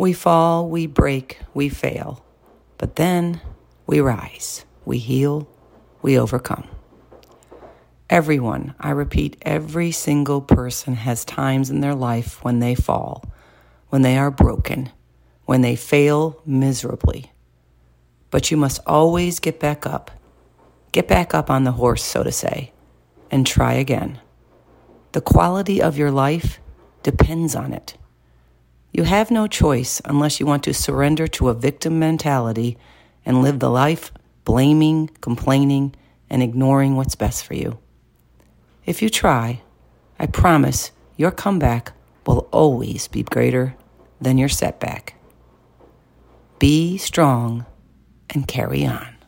We fall, we break, we fail, but then we rise, we heal, we overcome. Everyone, I repeat, every single person has times in their life when they fall, when they are broken, when they fail miserably. But you must always get back up. Get back up on the horse, so to say, and try again. The quality of your life depends on it. You have no choice unless you want to surrender to a victim mentality and live the life blaming, complaining, and ignoring what's best for you. If you try, I promise your comeback will always be greater than your setback. Be strong and carry on.